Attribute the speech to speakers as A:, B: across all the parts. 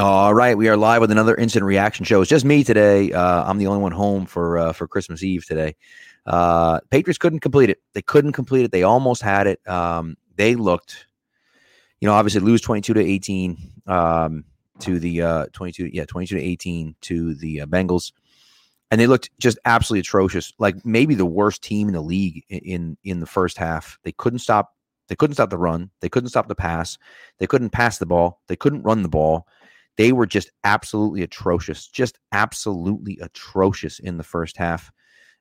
A: All right, we are live with another instant reaction show. It's just me today. Uh, I'm the only one home for uh, for Christmas Eve today. Uh, Patriots couldn't complete it. They couldn't complete it. They almost had it. Um, they looked, you know, obviously lose 22 to 18 um, to the uh, 22, yeah, 22 to 18 to the uh, Bengals, and they looked just absolutely atrocious. Like maybe the worst team in the league in in the first half. They couldn't stop. They couldn't stop the run. They couldn't stop the pass. They couldn't pass the ball. They couldn't run the ball they were just absolutely atrocious, just absolutely atrocious in the first half.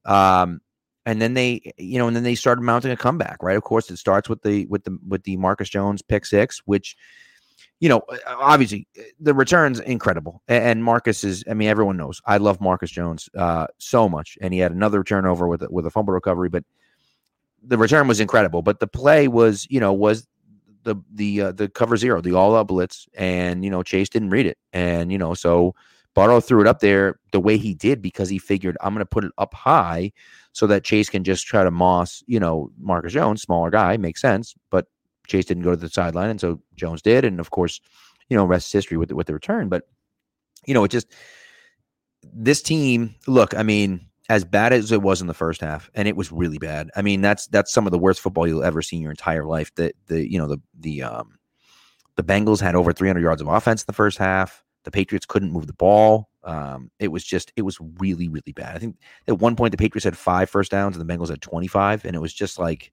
A: Um, and then they, you know, and then they started mounting a comeback. Right, of course, it starts with the with the with the Marcus Jones pick six, which, you know, obviously the returns incredible. And Marcus is, I mean, everyone knows I love Marcus Jones uh, so much, and he had another turnover with with a fumble recovery, but the return was incredible. But the play was, you know, was the the uh, the cover zero, the all out blitz, and you know Chase didn't read it, and you know so Burrow threw it up there the way he did because he figured I'm going to put it up high so that Chase can just try to moss, you know, Marcus Jones, smaller guy, makes sense, but Chase didn't go to the sideline, and so Jones did, and of course, you know, rest history with the, with the return, but you know, it just this team. Look, I mean, as bad as it was in the first half, and it was really bad. I mean, that's that's some of the worst football you'll ever see in your entire life. The the you know the the um the Bengals had over 300 yards of offense in the first half. The Patriots couldn't move the ball. Um, it was just it was really really bad. I think at one point the Patriots had five first downs and the Bengals had 25, and it was just like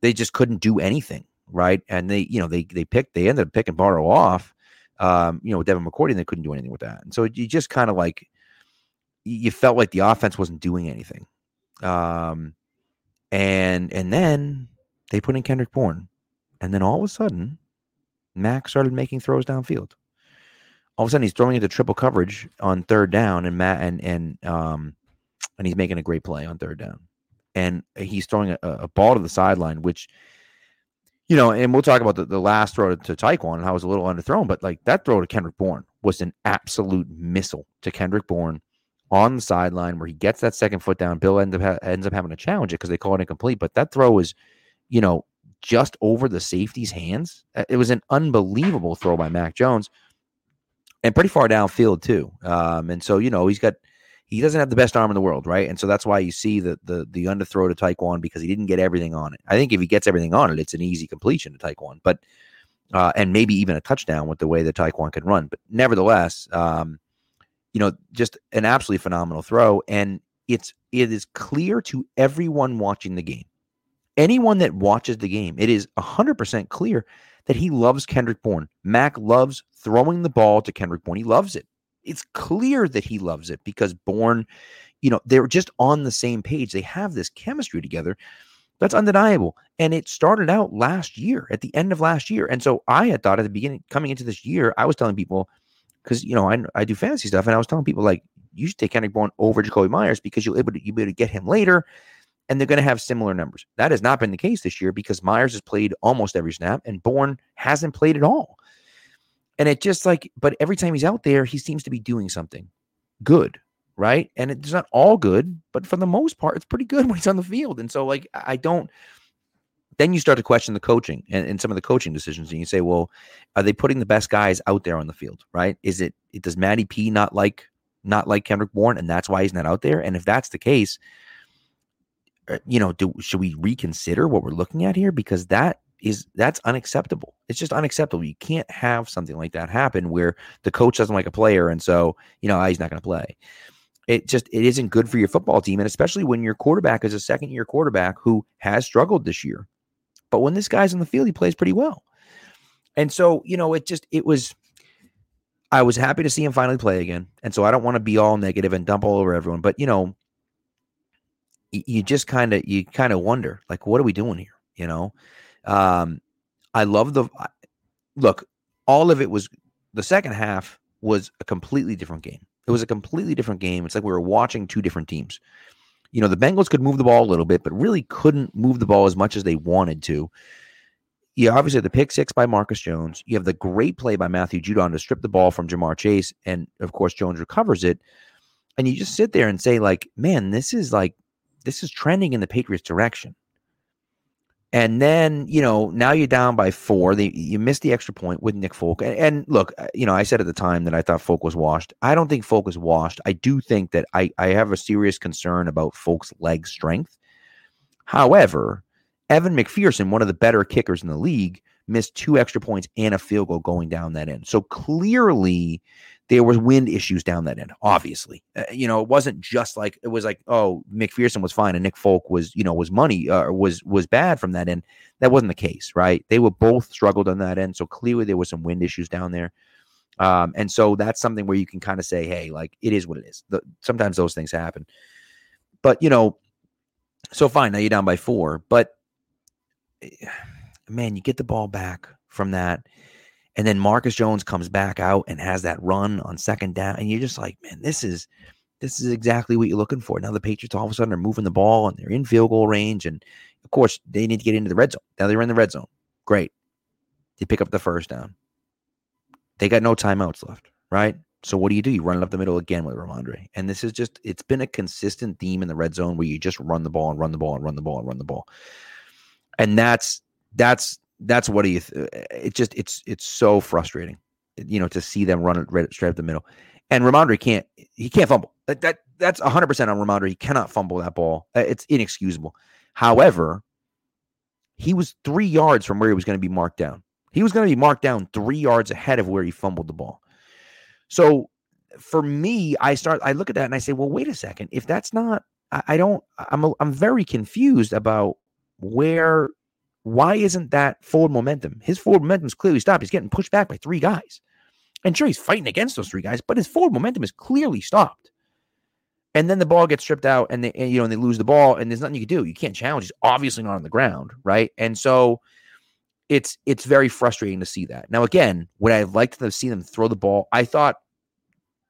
A: they just couldn't do anything right. And they you know they they picked they ended up picking Burrow off. Um, you know, with Devin McCourty, they couldn't do anything with that. And so you just kind of like you felt like the offense wasn't doing anything. Um, and and then they put in Kendrick Bourne, and then all of a sudden, Mac started making throws downfield. All of a sudden, he's throwing into triple coverage on third down, and Matt and and um, and he's making a great play on third down, and he's throwing a, a ball to the sideline, which. You know, and we'll talk about the, the last throw to, to Tyquan and how it was a little underthrown, but like that throw to Kendrick Bourne was an absolute missile to Kendrick Bourne on the sideline where he gets that second foot down. Bill ends up ha- ends up having to challenge it because they call it incomplete. But that throw is, you know, just over the safety's hands. Uh, it was an unbelievable throw by Mac Jones, and pretty far downfield too. Um, and so you know he's got he doesn't have the best arm in the world, right? And so that's why you see the the the underthrow to Tyquan because he didn't get everything on it. I think if he gets everything on it, it's an easy completion to Tyquan, but uh, and maybe even a touchdown with the way that Tyquan can run. But nevertheless, um, you know, just an absolutely phenomenal throw. And it's it is clear to everyone watching the game, anyone that watches the game, it is hundred percent clear that he loves Kendrick Bourne. Mac loves throwing the ball to Kendrick Bourne. He loves it. It's clear that he loves it because Bourne, you know, they're just on the same page. They have this chemistry together. That's undeniable. And it started out last year, at the end of last year. And so I had thought at the beginning, coming into this year, I was telling people, because you know I, I do fantasy stuff, and I was telling people like you should take Kendrick Bourne over Jakobi Meyers because you'll able to you'll be able to get him later, and they're going to have similar numbers. That has not been the case this year because Myers has played almost every snap, and Bourne hasn't played at all. And it just like, but every time he's out there, he seems to be doing something good, right? And it's not all good, but for the most part, it's pretty good when he's on the field. And so, like, I don't then you start to question the coaching and, and, some of the coaching decisions and you say well are they putting the best guys out there on the field? Right? Is it, does Matty P not like not like Kendrick Bourne and that's why he's not out there? And if that's the case uh, you know do should we reconsider what we're looking at here? Because that is that's unacceptable. It's just unacceptable. You can't have something like that happen where the coach doesn't like a player and so you know he's not going to play. It just it isn't good for your football team and especially when your quarterback is a second year quarterback who has struggled this year but when this guy's on the field, he plays pretty well. And so, you know, it just, it was, I was happy to see him finally play again. And so I don't want to be all negative and dump all over everyone, but you know, you just kind of, you kind of wonder, like, what are we doing here? You know, um, I love the look, all of it was the second half was a completely different game. It was a completely different game. It's like we were watching two different teams you know, the Bengals could move the ball a little bit, but really couldn't move the ball as much as they wanted to. You obviously have the pick six by Marcus Jones. You have the great play by Matthew Judon to strip the ball from Ja'Marr Chase. And of course, Jones recovers it. And you just sit there and say, like, man, this is like, this is trending in the Patriots' direction. And then, you know, now you're down by four. They, you missed the extra point with Nick Folk. And, and, look, uh, you know, I said at the time that I thought Folk was washed. I don't think Folk is washed. I do think that I, I have a serious concern about Folk's leg strength. However, Evan McPherson, one of the better kickers in the league, missed two extra points and a field goal going down that end. So clearly, there was wind issues down that end. Obviously, uh, you know, it wasn't just like it was like, oh, McPherson was fine and Nick Folk was, you know, was money uh, was was bad from that end. That wasn't the case, right? They were both struggled on that end. So clearly, there was some wind issues down there. Um, and so that's something where you can kind of say, hey, like it is what it is. The, sometimes those things happen. But you know, so fine, now you're down by four, but eh, man, you get the ball back from that. And then Marcus Jones comes back out and has that run on second down. And you're just like, man, this is this is exactly what you're looking for. Now the Patriots all of a sudden are moving the ball and they're in field goal range. And of course, they need to get into the red zone. Now they're in the red zone. Great. They pick up the first down. They got no timeouts left, right? So what do you do? You run it up the middle again with Rhamondre. And this is just it's been a consistent theme in the red zone where you just run the ball and run the ball and run the ball and run the ball. And that's that's that's what he. Th- it just it's it's so frustrating, you know, to see them run it right, straight up the middle. And Rhamondre can't he can't fumble. That, that that's hundred percent on Rhamondre. He cannot fumble that ball. Uh, it's inexcusable. However, he was three yards from where he was going to be marked down. He was going to be marked down three yards ahead of where he fumbled the ball. So for me, I start I look at that and I say, well, wait a second. If that's not, I, I don't. I'm a, I'm very confused about where why isn't that forward momentum? His forward momentum's clearly stopped. He's getting pushed back by three guys. And sure, he's fighting against those three guys, but his forward momentum is clearly stopped. And then the ball gets stripped out, and they and, you know, and they lose the ball, and there's nothing you can do. You can't challenge. He's obviously not on the ground, right? And so it's it's very frustrating to see that. Now, again, would I have liked to have seen them throw the ball? I thought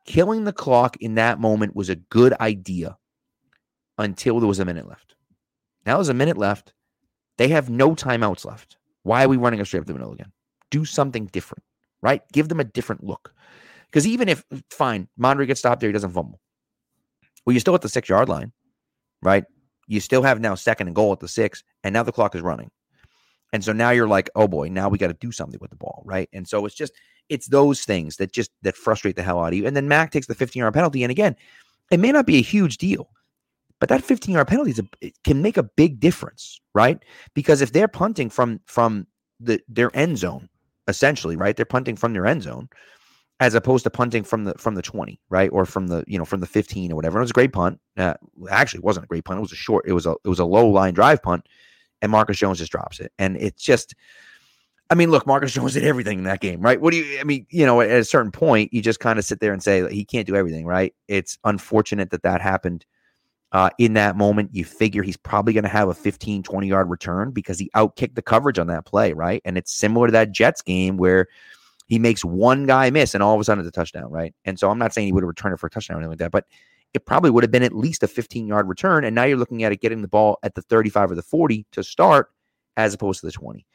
A: killing the clock in that moment was a good idea until there was a minute left. Now there's a minute left. They have no timeouts left. Why are we running a straight up the middle again? Do something different, right? Give them a different look. Because even if, fine, Mondry gets stopped there, he doesn't fumble. Well, you're still at the six yard line, right? You still have now second and goal at the six, and now the clock is running. And so now you're like, oh boy, now we got to do something with the ball, right? And so it's just, it's those things that just that frustrate the hell out of you. And then Mac takes the 15 yard penalty. And again, it may not be a huge deal, but that 15 yard penalty a, can make a big difference, right? Because if they're punting from from the their end zone, essentially, right? They're punting from their end zone as opposed to punting from the from the 20, right? Or from the, you know, from the 15 or whatever. and it was a great punt. Uh, actually, it wasn't a great punt. It was a short, it was a it was a low line drive punt, and Marcus Jones just drops it. And it's just I mean, look, Marcus Jones did everything in that game, right? What do you, I mean, you know, at a certain point, you just kind of sit there and say he can't do everything, right? It's unfortunate that that happened uh, in that moment, you figure he's probably going to have a 15, 20 yard return because he outkicked the coverage on that play, right? And it's similar to that Jets game where he makes one guy miss and all of a sudden it's a touchdown, right? And so I'm not saying he would have returned it for a touchdown or anything like that, but it probably would have been at least a 15 yard return. And now you're looking at it getting the ball at the 35 or the 40 to start as opposed to the 20.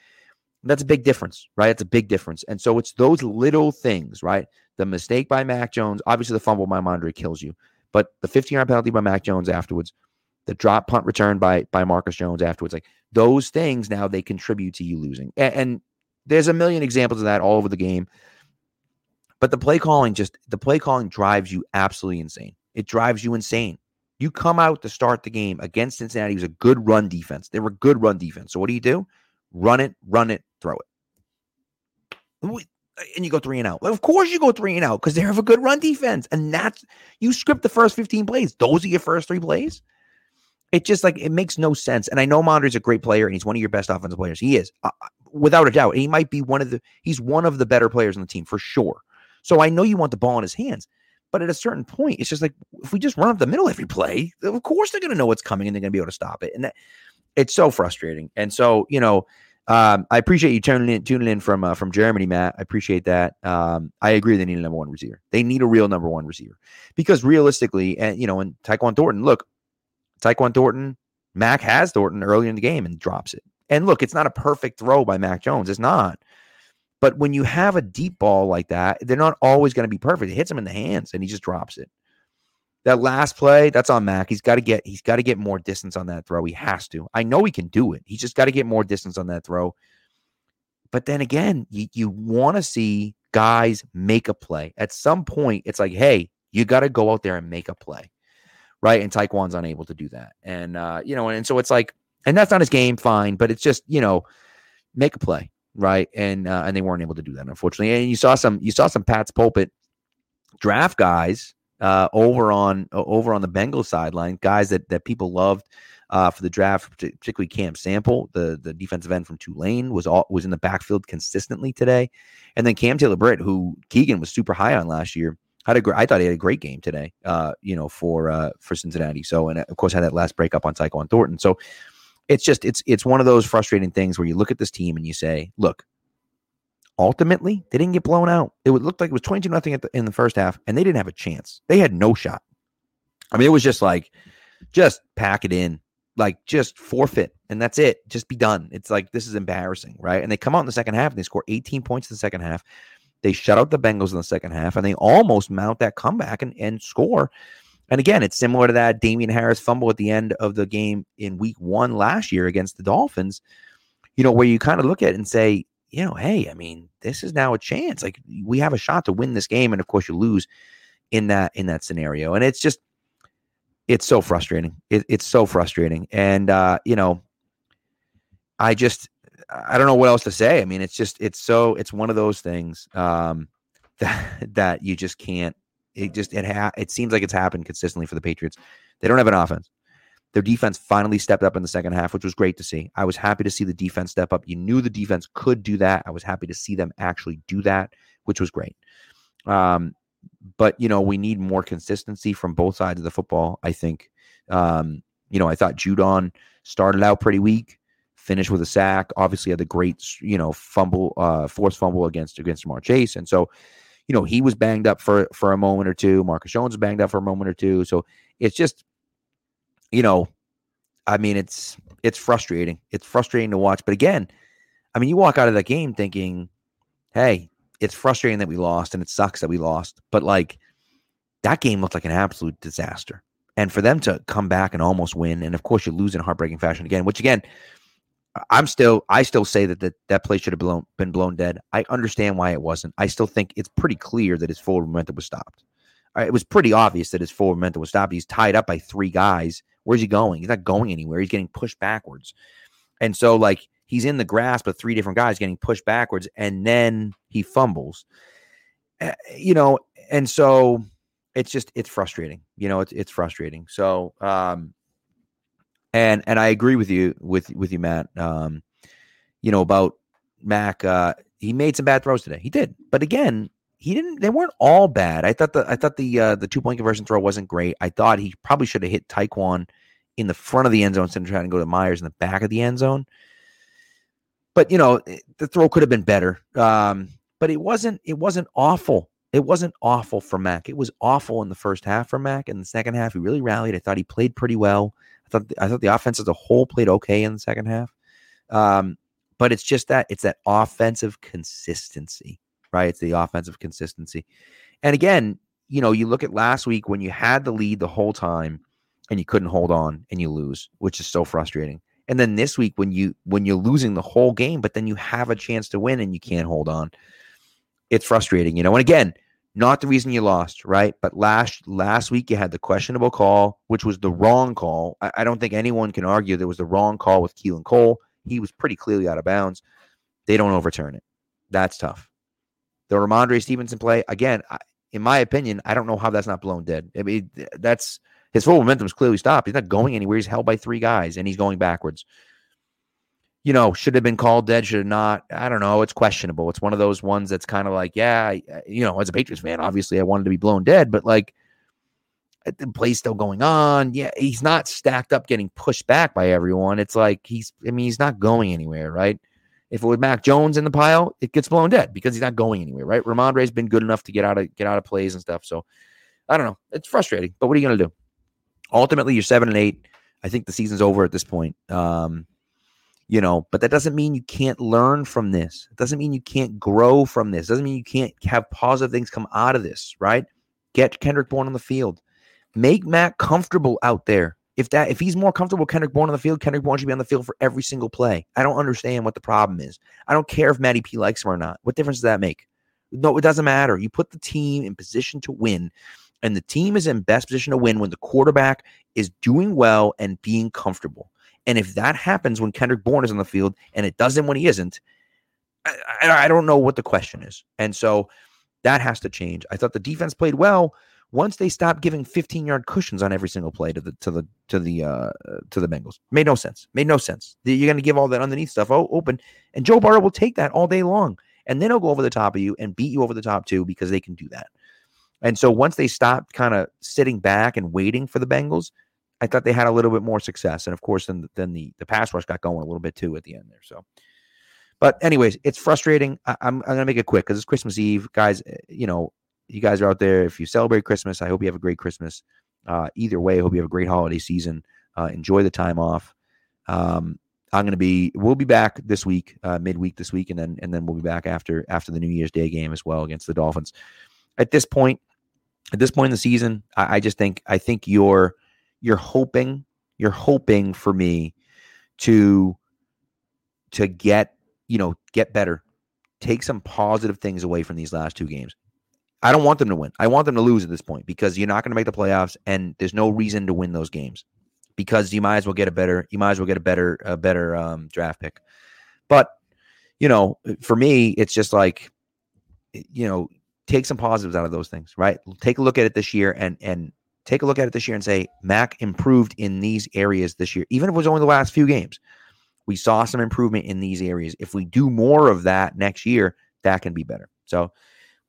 A: That's a big difference, right? It's a big difference. And so it's those little things, right? The mistake by Mac Jones, obviously the fumble by Mondre kills you. But the 15 yard penalty by Mac Jones afterwards, the drop punt return by by Marcus Jones afterwards, like those things now they contribute to you losing. And, and there's a million examples of that all over the game. But the play calling just the play calling drives you absolutely insane. It drives you insane. You come out to start the game against Cincinnati, it was a good run defense. They were good run defense. So what do you do? Run it, run it, throw it and you go three and out. Of course you go three and out because they have a good run defense. And that's you script the first 15 plays. Those are your first three plays. It just like it makes no sense. And I know Mondry's a great player and he's one of your best offensive players. He is, uh without a doubt. And he might be one of the he's one of the better players on the team for sure. So I know you want the ball in his hands. But at a certain point, it's just like if we just run up the middle every play, of course they're going to know what's coming and they're going to be able to stop it. And that, it's so frustrating. And so, you know, um, I appreciate you tuning in, tuning in from uh, from Germany, Matt. I appreciate that. Um, I agree. They need a number one receiver. They need a real number one receiver because realistically, and you know, and Tyquan Thornton, look, Tyquan Thornton, Mac has Thornton early in the game and drops it. And look, it's not a perfect throw by Mac Jones. It's not. But when you have a deep ball like that, they're not always going to be perfect. It hits him in the hands and he just drops it. That last play, that's on Mac. He's got to get he's got to get more distance on that throw. He has to. I know he can do it. He's just got to get more distance on that throw. But then again, you, you want to see guys make a play. At some point, it's like, hey, you got to go out there and make a play. Right. And Tyquan's unable to do that. And uh, you know, and, and so it's like, and that's not his game, fine, but it's just, you know, make a play. Right. And uh, and they weren't able to do that, unfortunately. And you saw some you saw some Pat's pulpit draft guys uh, over on over on the Bengals sideline, guys that that people loved uh, for the draft, particularly Cam Sample, the the defensive end from Tulane, was all was in the backfield consistently today, and then Cam Taylor Britt, who Keegan was super high on last year, had a great. I thought he had a great game today. Uh, you know, for uh, for Cincinnati. So, and of course, had that last breakup on Tyquan Thornton. So, it's just it's it's one of those frustrating things where you look at this team and you say, look, ultimately they didn't get blown out. It would look like it was 22 nothing in the first half, and they didn't have a chance. They had no shot. I mean, it was just like, just pack it in, like just forfeit, and that's it. Just be done. It's like this is embarrassing, right? And they come out in the second half and they score 18 points in the second half. They shut out the Bengals in the second half, and they almost mount that comeback and, and score. And again, it's similar to that Damien Harris fumble at the end of the game in week one last year against the Dolphins, you know, where you kind of look at it and say, you know, hey, I mean, this is now a chance. Like we have a shot to win this game, and of course you lose in that in that scenario. And it's just it's so frustrating. It, it's so frustrating. And uh, you know, I just I don't know what else to say. I mean, it's just it's so it's one of those things um that that you just can't it just it ha- it seems like it's happened consistently for the Patriots. They don't have an offense. Their defense finally stepped up in the second half, which was great to see. I was happy to see the defense step up. You knew the defense could do that. I was happy to see them actually do that, which was great. Um, but you know, we need more consistency from both sides of the football. I think. Um, you know, I thought Judon started out pretty weak, finished with a sack. Obviously, had the great you know fumble, uh, forced fumble against against Ja'Marr Chase, and so you know he was banged up for for a moment or two. Marcus Jones banged up for a moment or two. So it's just you know, I mean, it's it's frustrating. It's frustrating to watch. But again, I mean, you walk out of that game thinking, "Hey, it's frustrating that we lost, and it sucks that we lost." But like, that game looked like an absolute disaster. And for them to come back and almost win, and of course you lose in heartbreaking fashion again, which again, I'm still I still say that that, that play should have blown, been blown dead. I understand why it wasn't. I still think it's pretty clear that his full momentum was stopped. It was pretty obvious that his full momentum was stopped. He's tied up by three guys Where's he going? He's not going anywhere. He's getting pushed backwards. And so, like, he's in the grasp of three different guys getting pushed backwards, and then he fumbles. Uh, you know, and so it's just it's frustrating. You know, it's it's frustrating. So, um, and and I agree with you with with you, Matt. Um, you know about Mac. Uh, he made some bad throws today. He did, but again, he didn't. They weren't all bad. I thought the I thought the uh, the two point conversion throw wasn't great. I thought he probably should have hit Tyquan in the front of the end zone instead of trying to go to Meyers in the back of the end zone. But you know, eh, the throw could have been better. Um, but it wasn't. It wasn't awful. It wasn't awful for Mac. It was awful in the first half for Mac. In the second half, he really rallied. I thought he played pretty well. I thought I thought the offense as a whole played okay in the second half. Um, but it's just that it's that offensive consistency right? It's the offensive consistency. And again, you know, you look at last week when you had the lead the whole time and you couldn't hold on and you lose, which is so frustrating. And then this week when you when you're losing the whole game, but then you have a chance to win and you can't hold on. It's frustrating, you know. And again, not the reason you lost, right? But last last week you had the questionable call, which was the wrong call. I, I don't think anyone can argue there was the wrong call with Keelan Cole. He was pretty clearly out of bounds. They don't overturn it. That's tough. The Rhamondre Stevenson play, again, in my opinion, I don't know how that's not blown dead. I mean, that's his full momentum is clearly stopped. He's not going anywhere. He's held by three guys and he's going backwards. You know, should have been called dead, should have not. I don't know. It's questionable. It's one of those ones that's kind of like, yeah, you know, as a Patriots fan, obviously I wanted to be blown dead, but like uh, the play's still going on. Yeah, he's not stacked up getting pushed back by everyone. It's like he's, I mean, he's not going anywhere, right? If it was Mac Jones in the pile, it gets blown dead because he's not going anywhere, right? Rhamondre's been good enough to get out of get out of plays and stuff. So I don't know. It's frustrating, but what are you gonna do? Ultimately, you're seven and eight. I think the season's over at this point. Um, you know, but that doesn't mean you can't learn from this. It doesn't mean you can't grow from this. It doesn't mean you can't have positive things come out of this, right? Get Kendrick Bourne on the field. Make Matt comfortable out there. If that if he's more comfortable Kendrick Bourne on the field, Kendrick Bourne should be on the field for every single play. I don't understand what the problem is. I don't care if Matty P likes him or not. What difference does that make? No, it doesn't matter. You put the team in position to win, and the team is in best position to win when the quarterback is doing well and being comfortable. And if that happens when Kendrick Bourne is on the field and it doesn't when he isn't, I, I, I don't know what the question is. And so that has to change. I thought the defense played well once they stopped giving 15 yard cushions on every single play to the to the to the uh to the Bengals. Made no sense. Made no sense. You're going to give all that underneath stuff oh, open, and Joe Burrow will take that all day long, and then he'll go over the top of you and beat you over the top too because they can do that. And so once they stopped kind of sitting back and waiting for the Bengals, I thought they had a little bit more success. And of course, then then the the pass rush got going a little bit too at the end there. So. But anyways, it's frustrating. I, I'm, I'm gonna make it quick because it's Christmas Eve, guys. Eh, you know, you guys are out there. If you celebrate Christmas, I hope you have a great Christmas. Uh, either way, I hope you have a great holiday season. Uh, enjoy the time off. Um, I'm going to be. We'll be back this week, uh, midweek this week, and then and then we'll be back after after the New Year's Day game as well against the Dolphins. At this point, at this point in the season, I, I just think I think you're you're hoping you're hoping for me to to get you know get better, take some positive things away from these last two games. I don't want them to win. I want them to lose at this point because you're not going to make the playoffs, and there's no reason to win those games because you might as well get a better you might as well get a better a better um, draft pick. But you know, for me, it's just like you know, take some positives out of those things, right? Take a look at it this year and and take a look at it this year and say Mac improved in these areas this year, even if it was only the last few games. We saw some improvement in these areas. If we do more of that next year, that can be better. So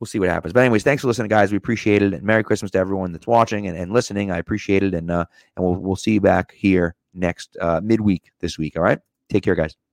A: we'll see what happens. But anyways, thanks for listening, guys. We appreciate it. And Merry Christmas to everyone that's watching and, and listening. I appreciate it. And uh, and we'll we'll see you back here next uh, midweek this week. All right. Take care, guys.